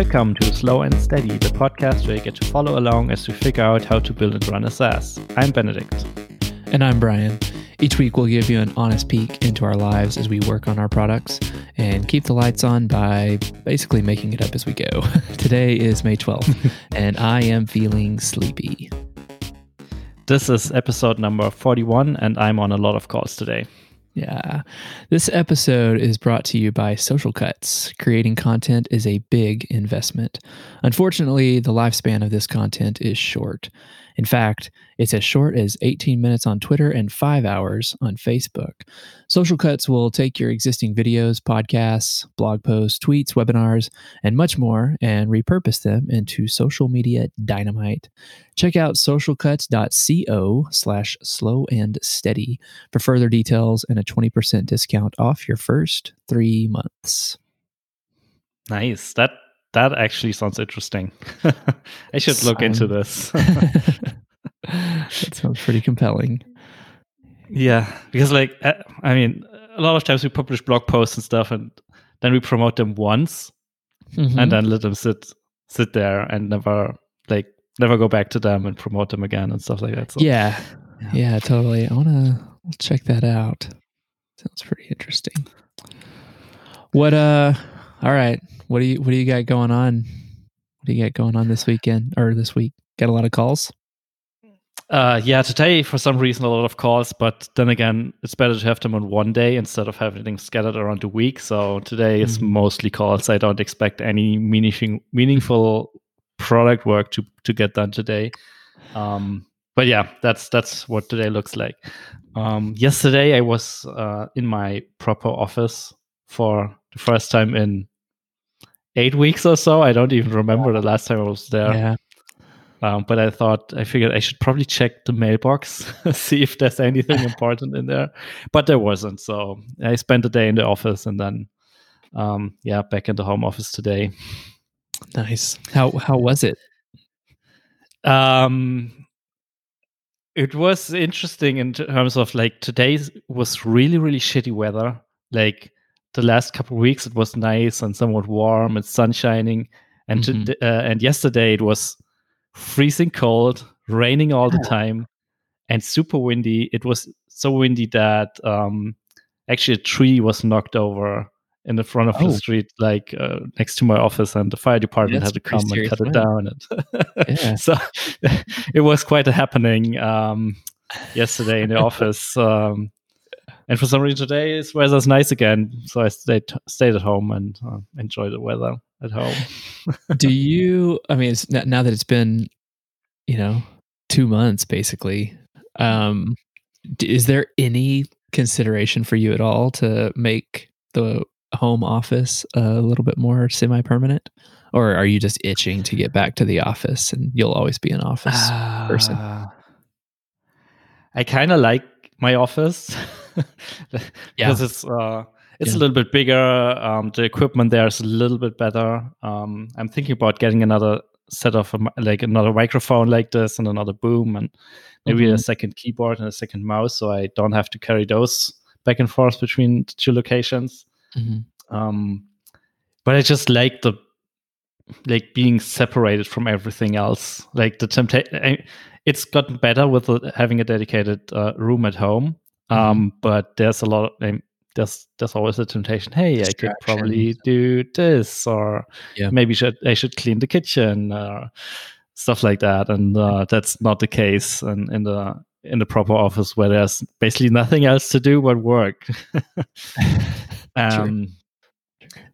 Welcome to Slow and Steady, the podcast where you get to follow along as we figure out how to build and run a SaaS. I'm Benedikt. And I'm Brian. Each week, we'll give you an honest peek into our lives as we work on our products and keep the lights on by basically making it up as we go. Today is May 12th, and I am feeling sleepy. This is episode number 41, and I'm on a lot of calls today. Yeah. This episode is brought to you by Social Cuts. Creating content is a big investment. Unfortunately, the lifespan of this content is short. In fact, it's as short as 18 minutes on Twitter and five hours on Facebook. Social Cuts will take your existing videos, podcasts, blog posts, tweets, webinars, and much more and repurpose them into social media dynamite. Check out socialcuts.co slash slow and steady for further details and a 20% discount off your first three months. Nice. That that actually sounds interesting. I should look into this. that sounds pretty compelling. Yeah, because like uh, I mean, a lot of times we publish blog posts and stuff, and then we promote them once, mm-hmm. and then let them sit sit there and never like never go back to them and promote them again and stuff like that. So, yeah, yeah, yeah, totally. I want to check that out. Sounds pretty interesting. What uh? All right. What do you What do you got going on? What do you got going on this weekend or this week? Got a lot of calls. Uh, yeah, today for some reason a lot of calls, but then again, it's better to have them on one day instead of having them scattered around the week. So today is mm-hmm. mostly calls. I don't expect any meaningful meaningful product work to to get done today. Um, but yeah, that's that's what today looks like. Um, yesterday I was uh, in my proper office for the first time in eight weeks or so. I don't even remember the last time I was there. Yeah. Um, but I thought I figured I should probably check the mailbox, see if there's anything important in there. But there wasn't. So I spent the day in the office and then, um, yeah, back in the home office today. Nice. How how was it? Um, it was interesting in terms of like today was really really shitty weather. Like the last couple of weeks, it was nice and somewhat warm. It's sun shining, and mm-hmm. to, uh, and yesterday it was freezing cold, raining all the time, and super windy. It was so windy that um, actually a tree was knocked over in the front of oh. the street, like uh, next to my office, and the fire department had to come and cut it down. And so it was quite a happening um, yesterday in the office. Um, and for some reason today, the weather's nice again, so I stayed stayed at home and uh, enjoy the weather at home. Do you? I mean, now that it's been, you know, two months basically. Um, is there any consideration for you at all to make the home office a little bit more semi-permanent, or are you just itching to get back to the office and you'll always be an office uh, person? I kind of like my office because yeah. it's uh, it's yeah. a little bit bigger. Um, the equipment there is a little bit better. Um, I'm thinking about getting another set of like another microphone like this and another boom and maybe mm-hmm. a second keyboard and a second mouse, so I don't have to carry those back and forth between two locations. Mm-hmm. Um, but I just like the like being separated from everything else. Like the temptation, it's gotten better with having a dedicated uh, room at home. Mm-hmm. Um, but there's a lot of there's there's always a temptation. Hey, I could probably do this, or yeah. maybe should I should clean the kitchen, or stuff like that. And uh, that's not the case in, in the in the proper office where there's basically nothing else to do but work. um,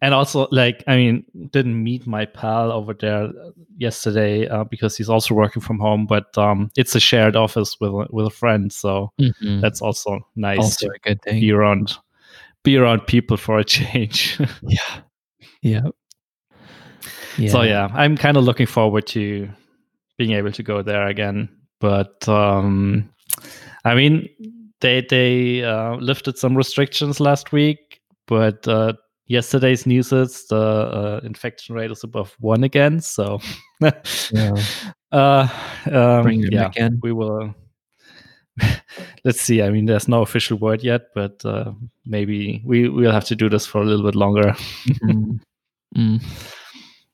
and also, like, I mean, didn't meet my pal over there yesterday uh, because he's also working from home. But um, it's a shared office with with a friend, so mm-hmm. that's also nice also to good thing. be around be around people for a change. yeah. Yeah. Yeah. So yeah, I'm kind of looking forward to being able to go there again. But um I mean they they uh, lifted some restrictions last week, but uh, yesterday's news is the uh, infection rate is above one again. So yeah, uh, um, yeah, we will let's see. I mean, there's no official word yet, but uh, maybe we we'll have to do this for a little bit longer. mm. Mm.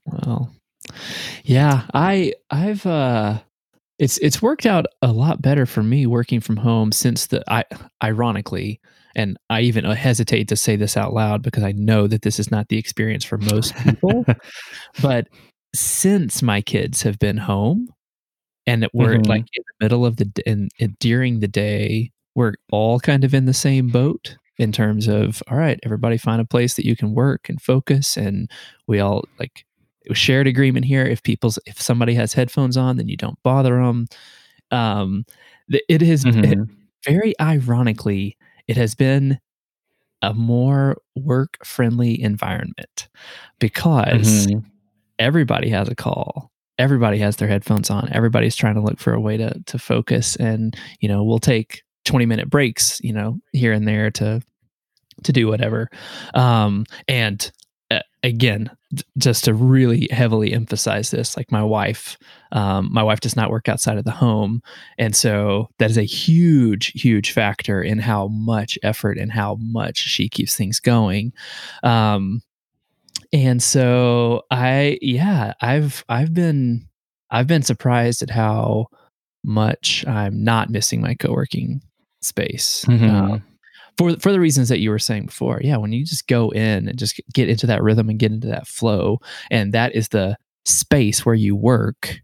Well, yeah, I I've uh it's it's worked out a lot better for me working from home since the I ironically and I even hesitate to say this out loud because I know that this is not the experience for most people but since my kids have been home and we're mm-hmm. like in the middle of the and, and during the day we're all kind of in the same boat in terms of all right everybody find a place that you can work and focus and we all like shared agreement here if people's if somebody has headphones on then you don't bother them um it is mm-hmm. it, very ironically it has been a more work friendly environment because mm-hmm. everybody has a call everybody has their headphones on everybody's trying to look for a way to to focus and you know we'll take 20 minute breaks you know here and there to to do whatever um and again just to really heavily emphasize this like my wife um, my wife does not work outside of the home. And so that is a huge huge factor in how much effort and how much she keeps things going. Um, and so i yeah i've i've been i've been surprised at how much i'm not missing my co-working space. Mm-hmm. Um, for for the reasons that you were saying before. Yeah, when you just go in and just get into that rhythm and get into that flow, and that is the space where you work.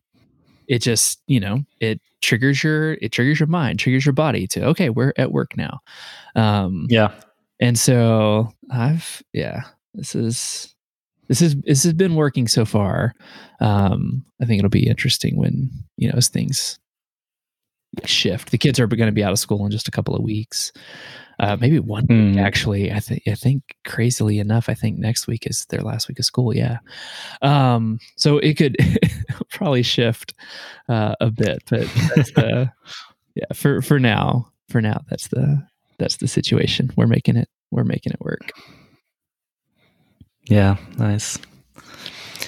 It just you know it triggers your it triggers your mind, triggers your body to okay, we're at work now. Um, yeah, and so I've yeah, this is this is this has been working so far. Um, I think it'll be interesting when you know as things shift. The kids are going to be out of school in just a couple of weeks uh, maybe one mm. week actually. I think I think crazily enough, I think next week is their last week of school. Yeah, um, so it could probably shift uh, a bit, but that's the yeah for for now. For now, that's the that's the situation. We're making it. We're making it work. Yeah, nice.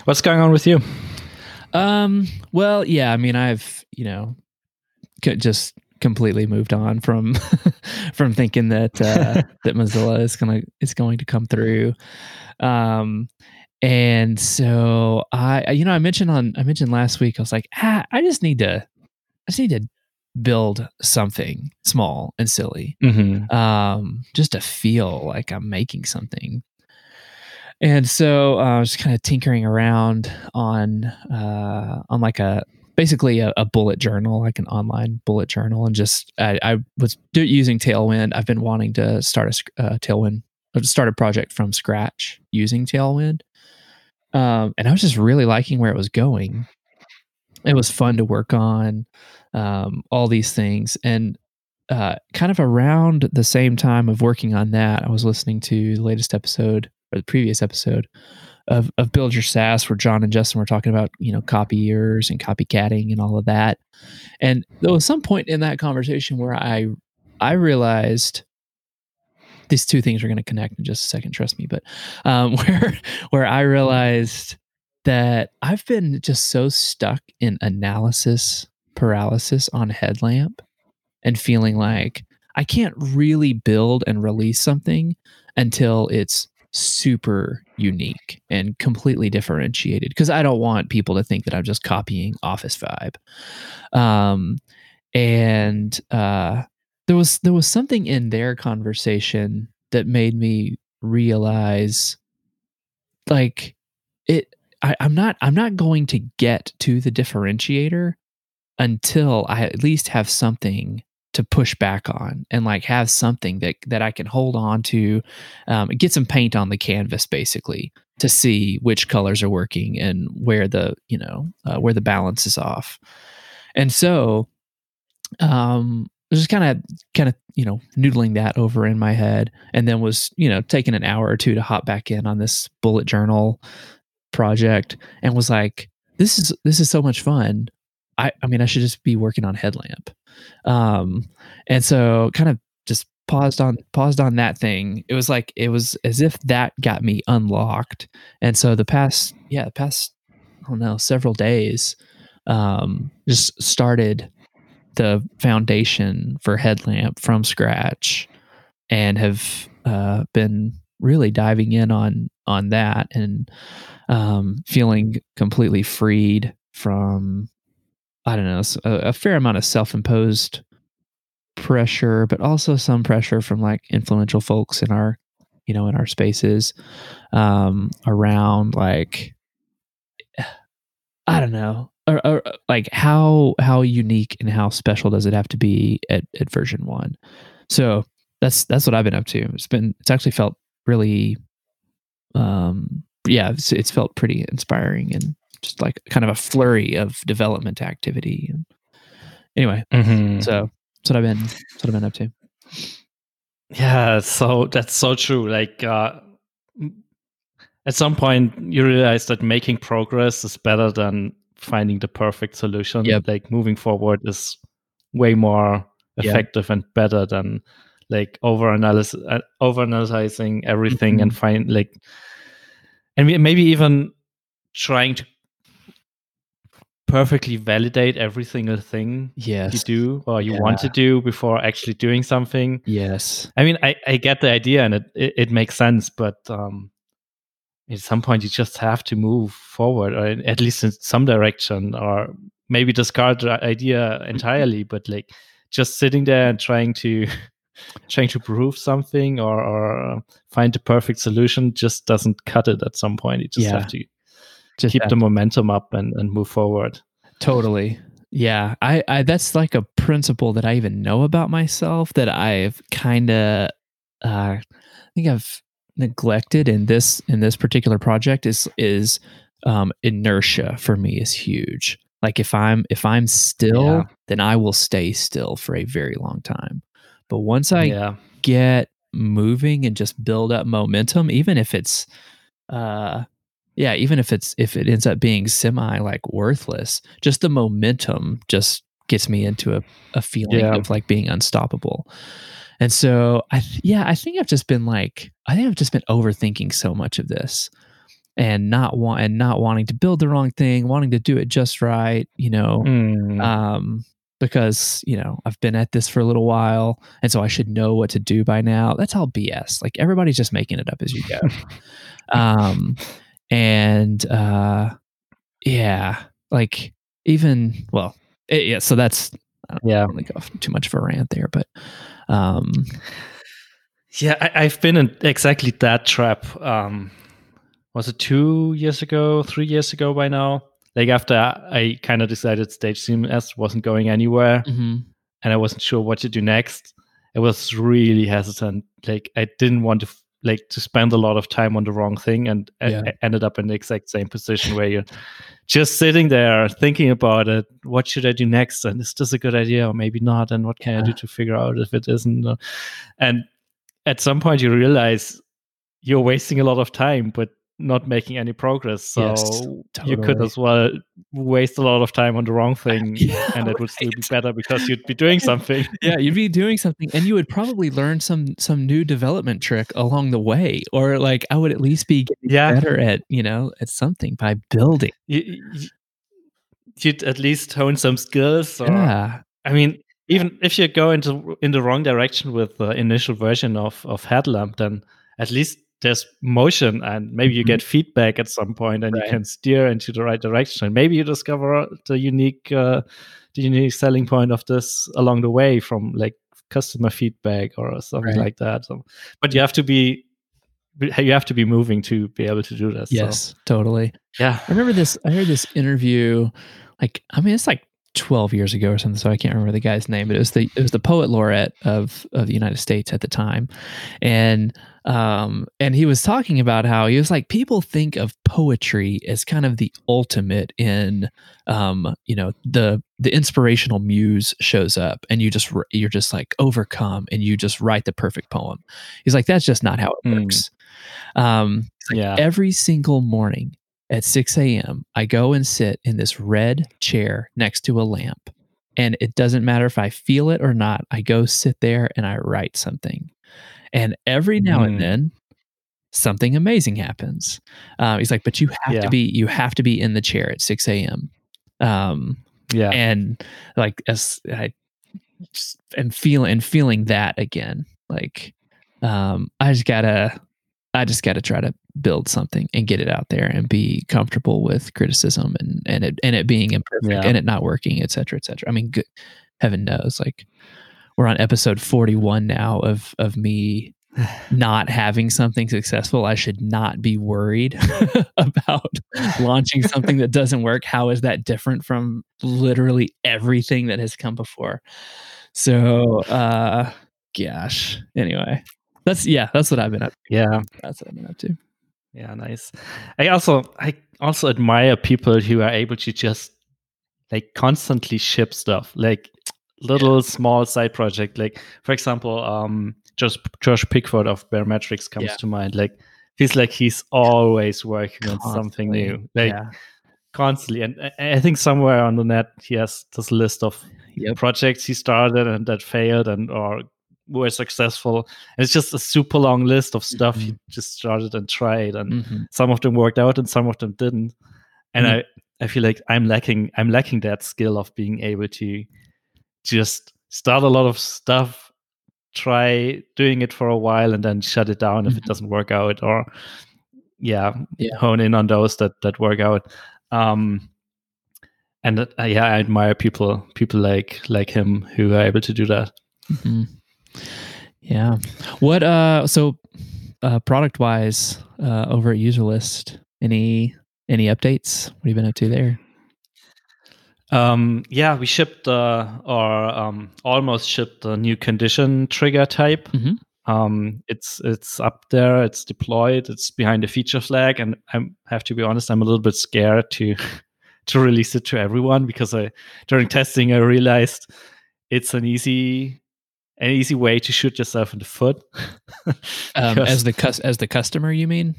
What's going on with you? Um. Well, yeah. I mean, I've you know just completely moved on from from thinking that uh, that Mozilla is gonna is going to come through. Um, and so I, you know, I mentioned on I mentioned last week I was like, ah, I just need to, I just need to build something small and silly, mm-hmm. um, just to feel like I'm making something. And so uh, I was just kind of tinkering around on uh, on like a basically a, a, bullet journal, like an online bullet journal, and just I, I was do, using Tailwind. I've been wanting to start a uh, Tailwind, uh, start a project from scratch using Tailwind, um, and I was just really liking where it was going. It was fun to work on, um, all these things, and uh, kind of around the same time of working on that, I was listening to the latest episode or the previous episode of, of Build Your SaaS, where Jon and Justin were talking about, you know, copyers and copycatting and all of that. And there was some point in that conversation where I I realized these two things are going to connect in just a second, trust me. But um, where where I realized that I've been just so stuck in analysis paralysis on Headlamp and feeling like I can't really build and release something until it's super unique and completely differentiated because I don't want people to think that I'm just copying Officevibe. Um, and uh, there was there was something in their conversation that made me realize, like it. I, I'm not I'm not going to get to the differentiator until I at least have something to push back on and like have something that that I can hold on to, um, get some paint on the canvas basically to see which colors are working and where the you know uh, where the balance is off. And so, um, just kind of kind of you know noodling that over in my head, and then was you know taking an hour or two to hop back in on this bullet journal project, and was like, this is this is so much fun. I I mean I should just be working on headlamp um, and so kind of just paused on paused on that thing. It was like it was as if that got me unlocked. And so the past yeah, the past I don't know, several days, um, just started the foundation for Headlamp from scratch and have uh, been really diving in on on that and um, feeling completely freed from I don't know a, a fair amount of self imposed pressure, but also some pressure from like influential folks in our you know in our spaces um, around like I don't know or, or, like how how unique and how special does it have to be at, at version one? So that's that's what i've been up to. It's been it's actually felt really um yeah it's, it's felt pretty inspiring and just like kind of a flurry of development activity and anyway mm-hmm. so that's what i've been that's what i've been up to yeah so that's so true like uh at some point you realize that making progress is better than finding the perfect solution. Yep. Like moving forward is way more effective yep. and better than like over analysis uh, over analyzing everything mm-hmm. and find like and maybe even trying to perfectly validate every single thing yes. you do or you yeah. want to do before actually doing something. Yes. I mean, I, I get the idea and it, it, it makes sense, but um, at some point you just have to move forward or at least in some direction or maybe discard the idea entirely but like just sitting there and trying to trying to prove something or, or find the perfect solution just doesn't cut it at some point you just yeah. have to just keep the momentum up and, and move forward totally yeah I, I that's like a principle that i even know about myself that i've kind of uh, i think i've neglected in this in this particular project is is um, inertia for me is huge. Like if I'm if I'm still, yeah. then I will stay still for a very long time. But once I yeah. get moving and just build up momentum, even if it's uh yeah, even if it's if it ends up being semi like worthless, just the momentum just gets me into a, a feeling yeah. of like being unstoppable. And so I th- yeah, I think I've just been like I think I've just been overthinking so much of this and not want and not wanting to build the wrong thing, wanting to do it just right, you know. Mm. Um because, you know, I've been at this for a little while and so I should know what to do by now. That's all BS. Like everybody's just making it up as you go. um and uh yeah, like even well, it, yeah, so that's yeah, I don't yeah, really go off too much of a rant there, but um, yeah, I, have been in exactly that trap. Um, was it two years ago, three years ago by now? Like after I kind of decided Stage CMS wasn't going anywhere, mm-hmm. and I wasn't sure what to do next. I was really hesitant. Like I didn't want to like to spend a lot of time on the wrong thing, and yeah. I ended up in the exact same position where you're just sitting there thinking about it. What should I do next? And is this a good idea or maybe not? And what can yeah. I do to figure out if it isn't? And at some point, you realize you're wasting a lot of time, but not making any progress. So yes, totally. you could as well waste a lot of time on the wrong uh, thing yeah, and it would still be better because you'd be doing something. yeah, you'd be doing something and you would probably learn some some new development trick along the way. Or like I would at least be yeah. better at, you know, at something by building. You, would at least hone some skills. Or, yeah. I mean, even if you go into in the wrong direction with the initial version of of Headlamp, then at least there's motion and maybe you mm-hmm. get feedback at some point and right. you can steer into the right direction and maybe you discover the unique uh, the unique selling point of this along the way from like customer feedback or something right. like that so, but you have to be you have to be moving to be able to do this yes so. totally yeah i remember this i heard this interview like i mean it's like 12 years ago or something so i can't remember the guy's name but it was the it was the poet laureate of of the united states at the time. And um and he was talking about how he was like people think of poetry as kind of the ultimate in um you know the the inspirational muse shows up and you just you're just like overcome and you just write the perfect poem. He's like that's just not how it mm. works. Um like yeah. every single morning at 6 a.m., I go and sit in this red chair next to a lamp. And it doesn't matter if I feel it or not. I go sit there and I write something. And every now mm. and then, something amazing happens. Uh, he's like, but you have yeah. to be, you have to be in the chair at 6 a.m. Um, yeah. And like, as I am feeling and feeling that again, like, um, I just gotta, I just got to try to build something and get it out there and be comfortable with criticism and and it and it being imperfect yeah. and it not working, et cetera, et cetera. I mean, good, heaven knows, like we're on episode 41 now of of me not having something successful i should not be worried about launching something that doesn't work how is that different from literally everything that has come before so uh gosh anyway that's yeah that's what i've been up to. yeah that's what i've been up to yeah nice i also i also admire people who are able to just like constantly ship stuff like little yeah. small side project like for example um just Josh Pigford of Baremetrics comes yeah. to mind like feels like he's always working constantly. on something new like yeah. constantly and I, I think somewhere on the net he has this list of yep. projects he started and that failed and or were successful and it's just a super long list of stuff mm-hmm. he just started and tried and mm-hmm. some of them worked out and some of them didn't and mm-hmm. i i feel like i'm lacking i'm lacking that skill of being able to just start a lot of stuff, try doing it for a while, and then shut it down if mm-hmm. it doesn't work out, or yeah, yeah, hone in on those that that work out. Um, and uh, yeah, I admire people people like like him who are able to do that. Mm-hmm. Yeah. What uh? So uh, product wise, uh, over at UserList, any any updates? What have you been up to there? Um, yeah, we shipped uh, or um, almost shipped a new condition trigger type. Mm-hmm. Um, it's it's up there, it's deployed, it's behind the feature flag, and I have to be honest, I'm a little bit scared to to release it to everyone because I during testing I realized it's an easy an easy way to shoot yourself in the foot. um, as the cus- as the customer, you mean?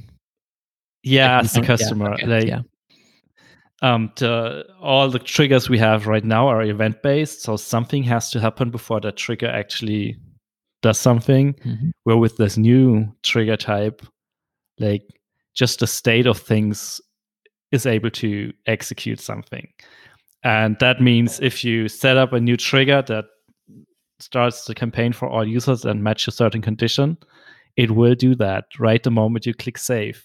Yeah, like, as the customer, yeah, okay, like yeah um, the, all the triggers we have right now are event based. So something has to happen before that trigger actually does something. Mm-hmm. Where with this new trigger type, like just the state of things is able to execute something. And that means if you set up a new trigger that starts the campaign for all users and match a certain condition, it will do that right the moment you click save.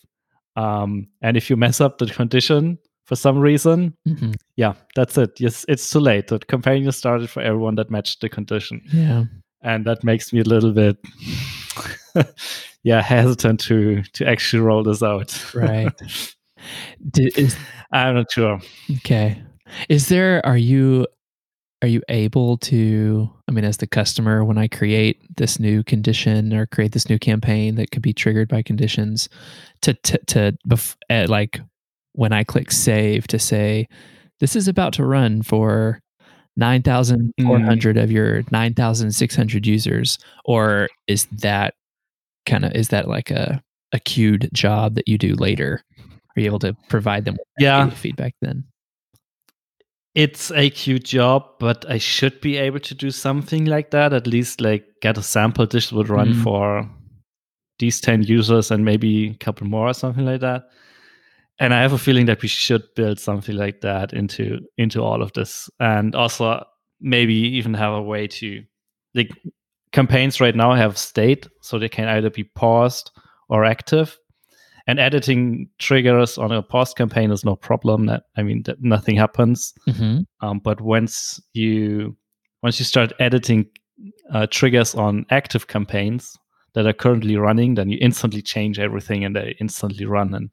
Um, and if you mess up the condition, for some reason, mm-hmm. yeah, that's it. Yes, it's too late. The campaign is started for everyone that matched the condition. Yeah, and that makes me a little bit, yeah, hesitant to to actually roll this out. right. is, I'm not sure. Okay. Is there? Are you? Are you able to? I mean, as the customer, when I create this new condition or create this new campaign that could be triggered by conditions, to to, to bef- uh, like when I click save to say, this is about to run for 9,400 mm. of your 9,600 users? Or is that kind of, is that like a, a queued job that you do later? Are you able to provide them yeah. feedback then? It's a cute job, but I should be able to do something like that. At least like get a sample dish would run mm. for these 10 users and maybe a couple more or something like that and I have a feeling that we should build something like that into into all of this, and also maybe even have a way to like campaigns right now have state, so they can either be paused or active. And editing triggers on a paused campaign is no problem. That I mean, that nothing happens. Mm-hmm. Um, but once you once you start editing uh, triggers on active campaigns that are currently running, then you instantly change everything and they instantly run. And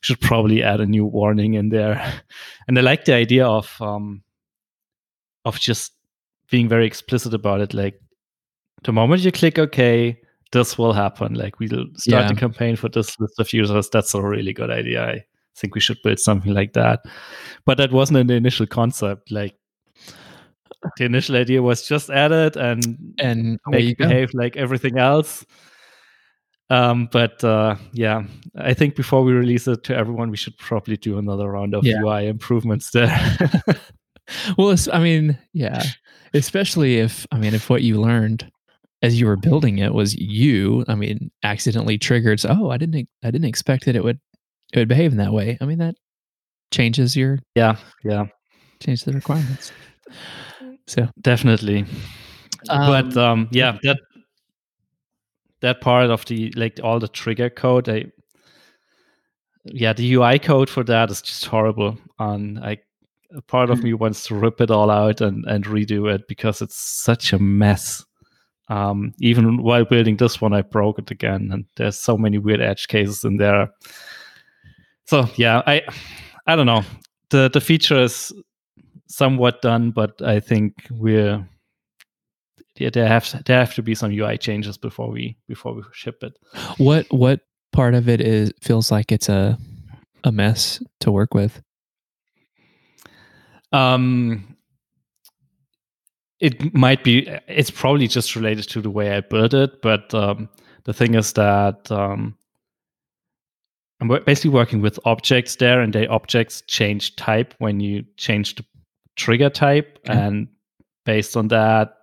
should probably add a new warning in there. And I like the idea of um, of just being very explicit about it. Like the moment you click OK, this will happen. Like we'll start yeah. the campaign for this list of users. That's a really good idea. I think we should build something like that. But that wasn't in the initial concept. Like the initial idea was just add it and and make it behave like everything else. Um, but uh, yeah, I think before we release it to everyone, we should probably do another round of yeah. UI improvements there. well, I mean, yeah, especially if I mean, if what you learned as you were building it was you, I mean, accidentally triggered. So, oh, I didn't, I didn't expect that it would, it would behave in that way. I mean, that changes your, yeah, yeah, change the requirements. So definitely, um, but um, yeah, that that part of the like all the trigger code, I yeah, the UI code for that is just horrible. And I a part of me wants to rip it all out and and redo it because it's such a mess. Um, even while building this one, I broke it again, and there's so many weird edge cases in there. So yeah, I I don't know. the The feature is somewhat done, but I think we're yeah, there have there have to be some UI changes before we before we ship it. What what part of it is feels like it's a a mess to work with? Um, it might be. It's probably just related to the way I built it, but um, the thing is that um, I'm basically working with objects there, and the objects change type when you change the trigger type, okay. and based on that,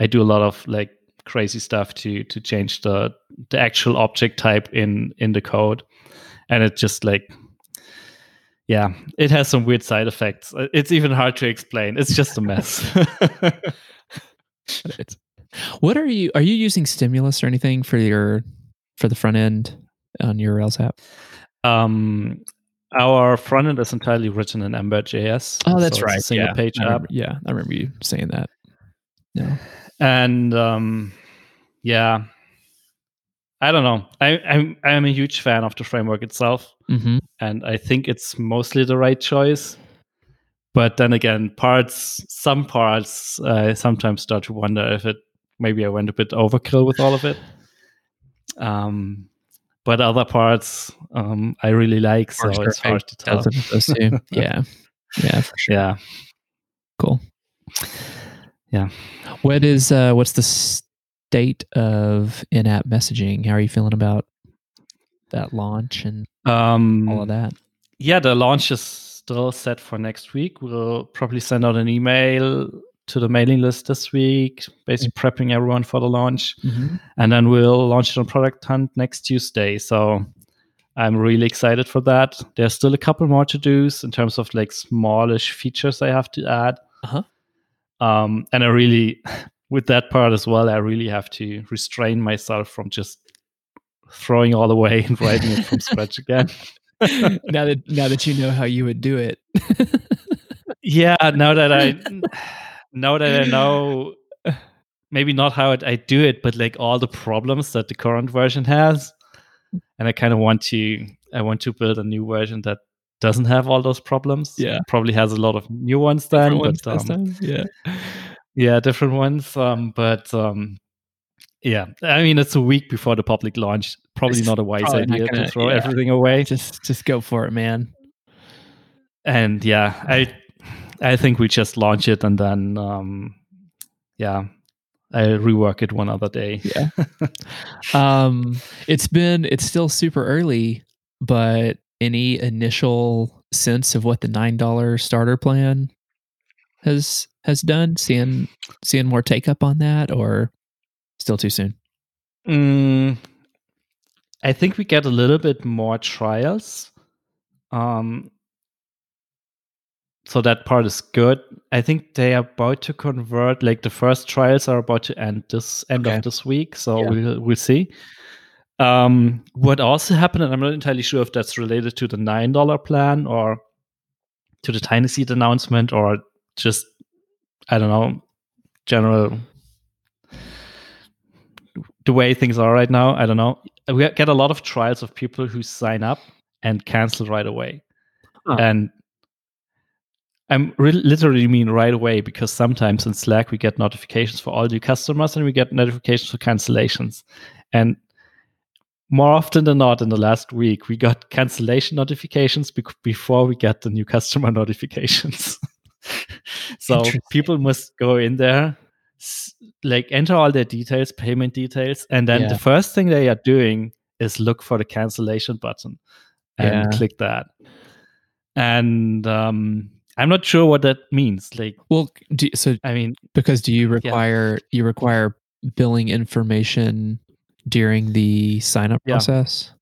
I do a lot of like crazy stuff to to change the the actual object type in in the code, and it just like yeah, it has some weird side effects. Uh, it's even hard to explain. It's just a mess. what are you are you using stimulus or anything for your for the front end on your Rails app? Um our front end is entirely written in Ember.js. Oh, that's so right. single yeah. page I app. Remember, yeah, I remember you saying that. Yeah. And um yeah, I don't know. I, I'm I'm a huge fan of the framework itself, mm-hmm. and I think it's mostly the right choice. But then again, parts, some parts, I sometimes start to wonder if it maybe I went a bit overkill with all of it. Um, but other parts um, I really like, so it's hard to tell. yeah, yeah, for sure. Yeah, cool. Yeah. What is uh, what's the state of in-app messaging? How are you feeling about that launch and um, all of that? Yeah, the launch is still set for next week. We'll probably send out an email to the mailing list this week, basically mm-hmm. prepping everyone for the launch. Mm-hmm. And then we'll launch it on Product Hunt next Tuesday. So I'm really excited for that. There's still a couple more to dos in terms of like smallish features I have to add. Uh-huh. Um, and I really with that part as well, I really have to restrain myself from just throwing all away and writing it from scratch again. now that now that you know how you would do it. yeah, now that I now that I know maybe not how it, I do it, but like all the problems that the current version has. And I kind of want to I want to build a new version that doesn't have all those problems. Yeah. Probably has a lot of new ones then. But um, yeah yeah different ones um but um yeah i mean it's a week before the public launch probably it's not a wise idea gonna, to throw yeah. everything away. Just just go for it man. And yeah i i think we just launch it and then um yeah i rework it one other day. Yeah. Um it's been it's still super early but any initial sense of what the nine dollar starter plan has has done? Seeing seeing more take up on that, or still too soon? Mm, I think we get a little bit more trials. Um, so that part is good. I think they are about to convert. Like the first trials are about to end this end okay. of this week. So yeah. we'll we'll see. Um, what also happened, and I'm not entirely sure if that's related to the nine dollar plan or to the TinySeed announcement or just I don't know, general the way things are right now. I don't know. We get a lot of trials of people who sign up and cancel right away, huh. and I'm re- literally mean right away because sometimes in Slack we get notifications for all new customers and we get notifications for cancellations, and more often than not in the last week we got cancellation notifications be- before we get the new customer notifications. so people must go in there like enter all their details payment details and then yeah. the first thing they are doing is look for the cancellation button and yeah. click that and um i'm not sure what that means like well do, so i mean because do you require yeah. you require billing information during the sign up process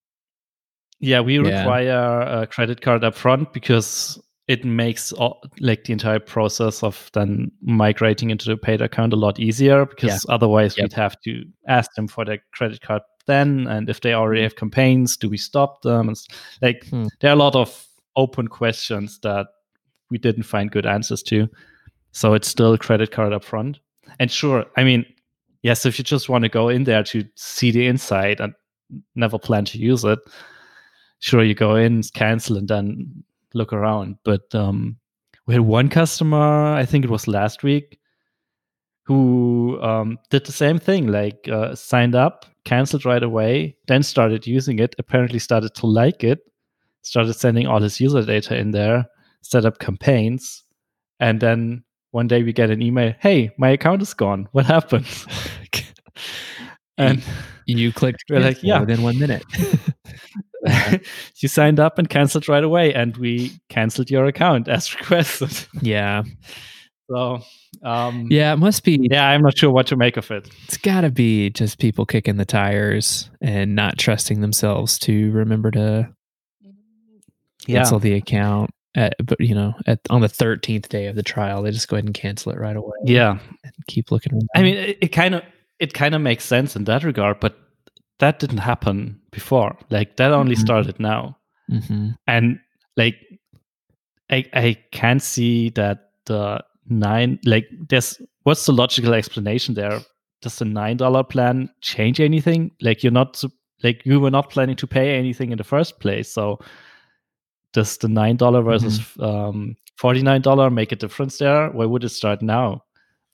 yeah we require a credit card up front because it makes all, like the entire process of then migrating into the paid account a lot easier because yeah. otherwise yep. we'd have to ask them for their credit card then and if they already have campaigns do we stop them and like hmm. there are a lot of open questions that we didn't find good answers to so it's still credit card up front and sure i mean yes if you just want to go in there to see the inside and never plan to use it sure you go in cancel and then look around. But um, we had one customer, I think it was last week, who um, did the same thing, like uh, signed up, canceled right away, then started using it, apparently started to like it, started sending all his user data in there, set up campaigns, and then one day we get an email, hey, my account is gone. What happened? and you clicked we're like, yeah, within one minute. you signed up and canceled right away, and we canceled your account as requested. Yeah. So, um, yeah, it must be. Yeah, I'm not sure what to make of it. It's got to be just people kicking the tires and not trusting themselves to remember to cancel yeah. the account. At, but you know, at on the 13th day of the trial, they just go ahead and cancel it right away. Yeah, and keep looking. Around. I mean, it kind of it kind of makes sense in that regard, but that didn't happen before. Like that only mm-hmm. started now, mm-hmm. and like I I can see that the nine like there's what's the logical explanation there? Does the nine dollar plan change anything? Like you're not like you were not planning to pay anything in the first place, so does the nine dollar versus mm-hmm. um, forty nine dollar make a difference there? Why would it start now?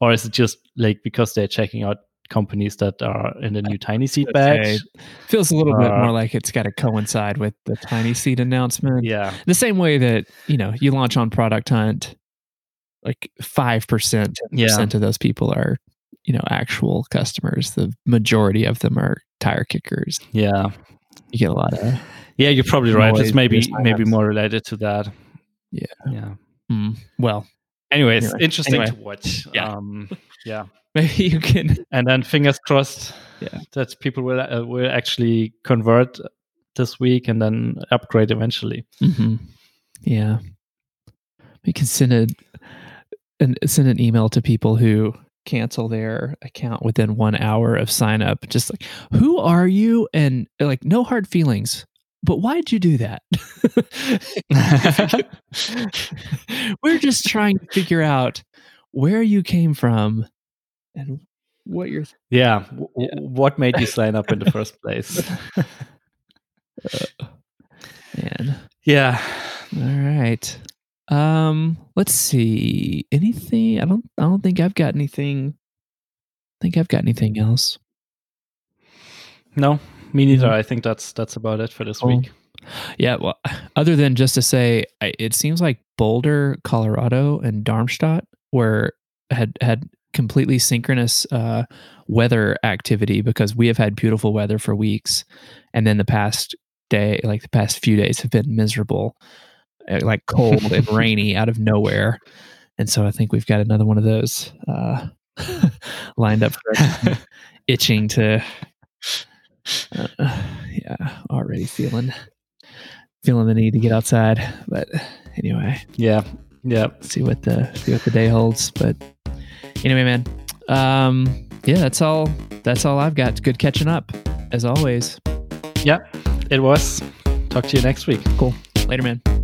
Or is it just like because they're checking out companies that are in the new TinySeed batch. Feels a little uh, bit more like it's got to coincide with the TinySeed announcement. Yeah. The same way that, you know, you launch on Product Hunt, like 5%, 10% yeah. of those people are, you know, actual customers. The majority of them are tire kickers. Yeah. You get a lot of Yeah, you're probably right. It's maybe maybe more related to that. Yeah. Yeah. Mm. Well, anyways, anyway. interesting anyway. to watch. Yeah. Um, yeah. maybe you can and then fingers crossed yeah. that people will uh, will actually convert this week and then upgrade eventually. Mm-hmm. yeah. We can send a and send an email to people who cancel their account within one hour of sign up. Just like who are you? And like no hard feelings. But why'd you do that? We're just trying to figure out where you came from and what you're yeah, w- yeah. what made you sign up in the first place? Uh, man. Yeah. All right um let's see. Anything i don't i don't think i've got anything I think i've got anything else. No me neither. Mm-hmm. i think that's that's about it for this cool. week. Yeah well other than just to say it seems like boulder colorado and darmstadt were had had completely synchronous uh, weather activity because we have had beautiful weather for weeks, and then the past day, like the past few days, have been miserable, uh, like cold and rainy out of nowhere. And so I think we've got another one of those uh, lined up for itching to. Uh, yeah, already feeling feeling the need to get outside, but anyway, yeah, yeah. See what the see what the day holds, but Anyway, man. Um, yeah, that's all. That's all I've got. Good catching up, as always. Yep, it was. Talk to you next week. Cool. Later, man.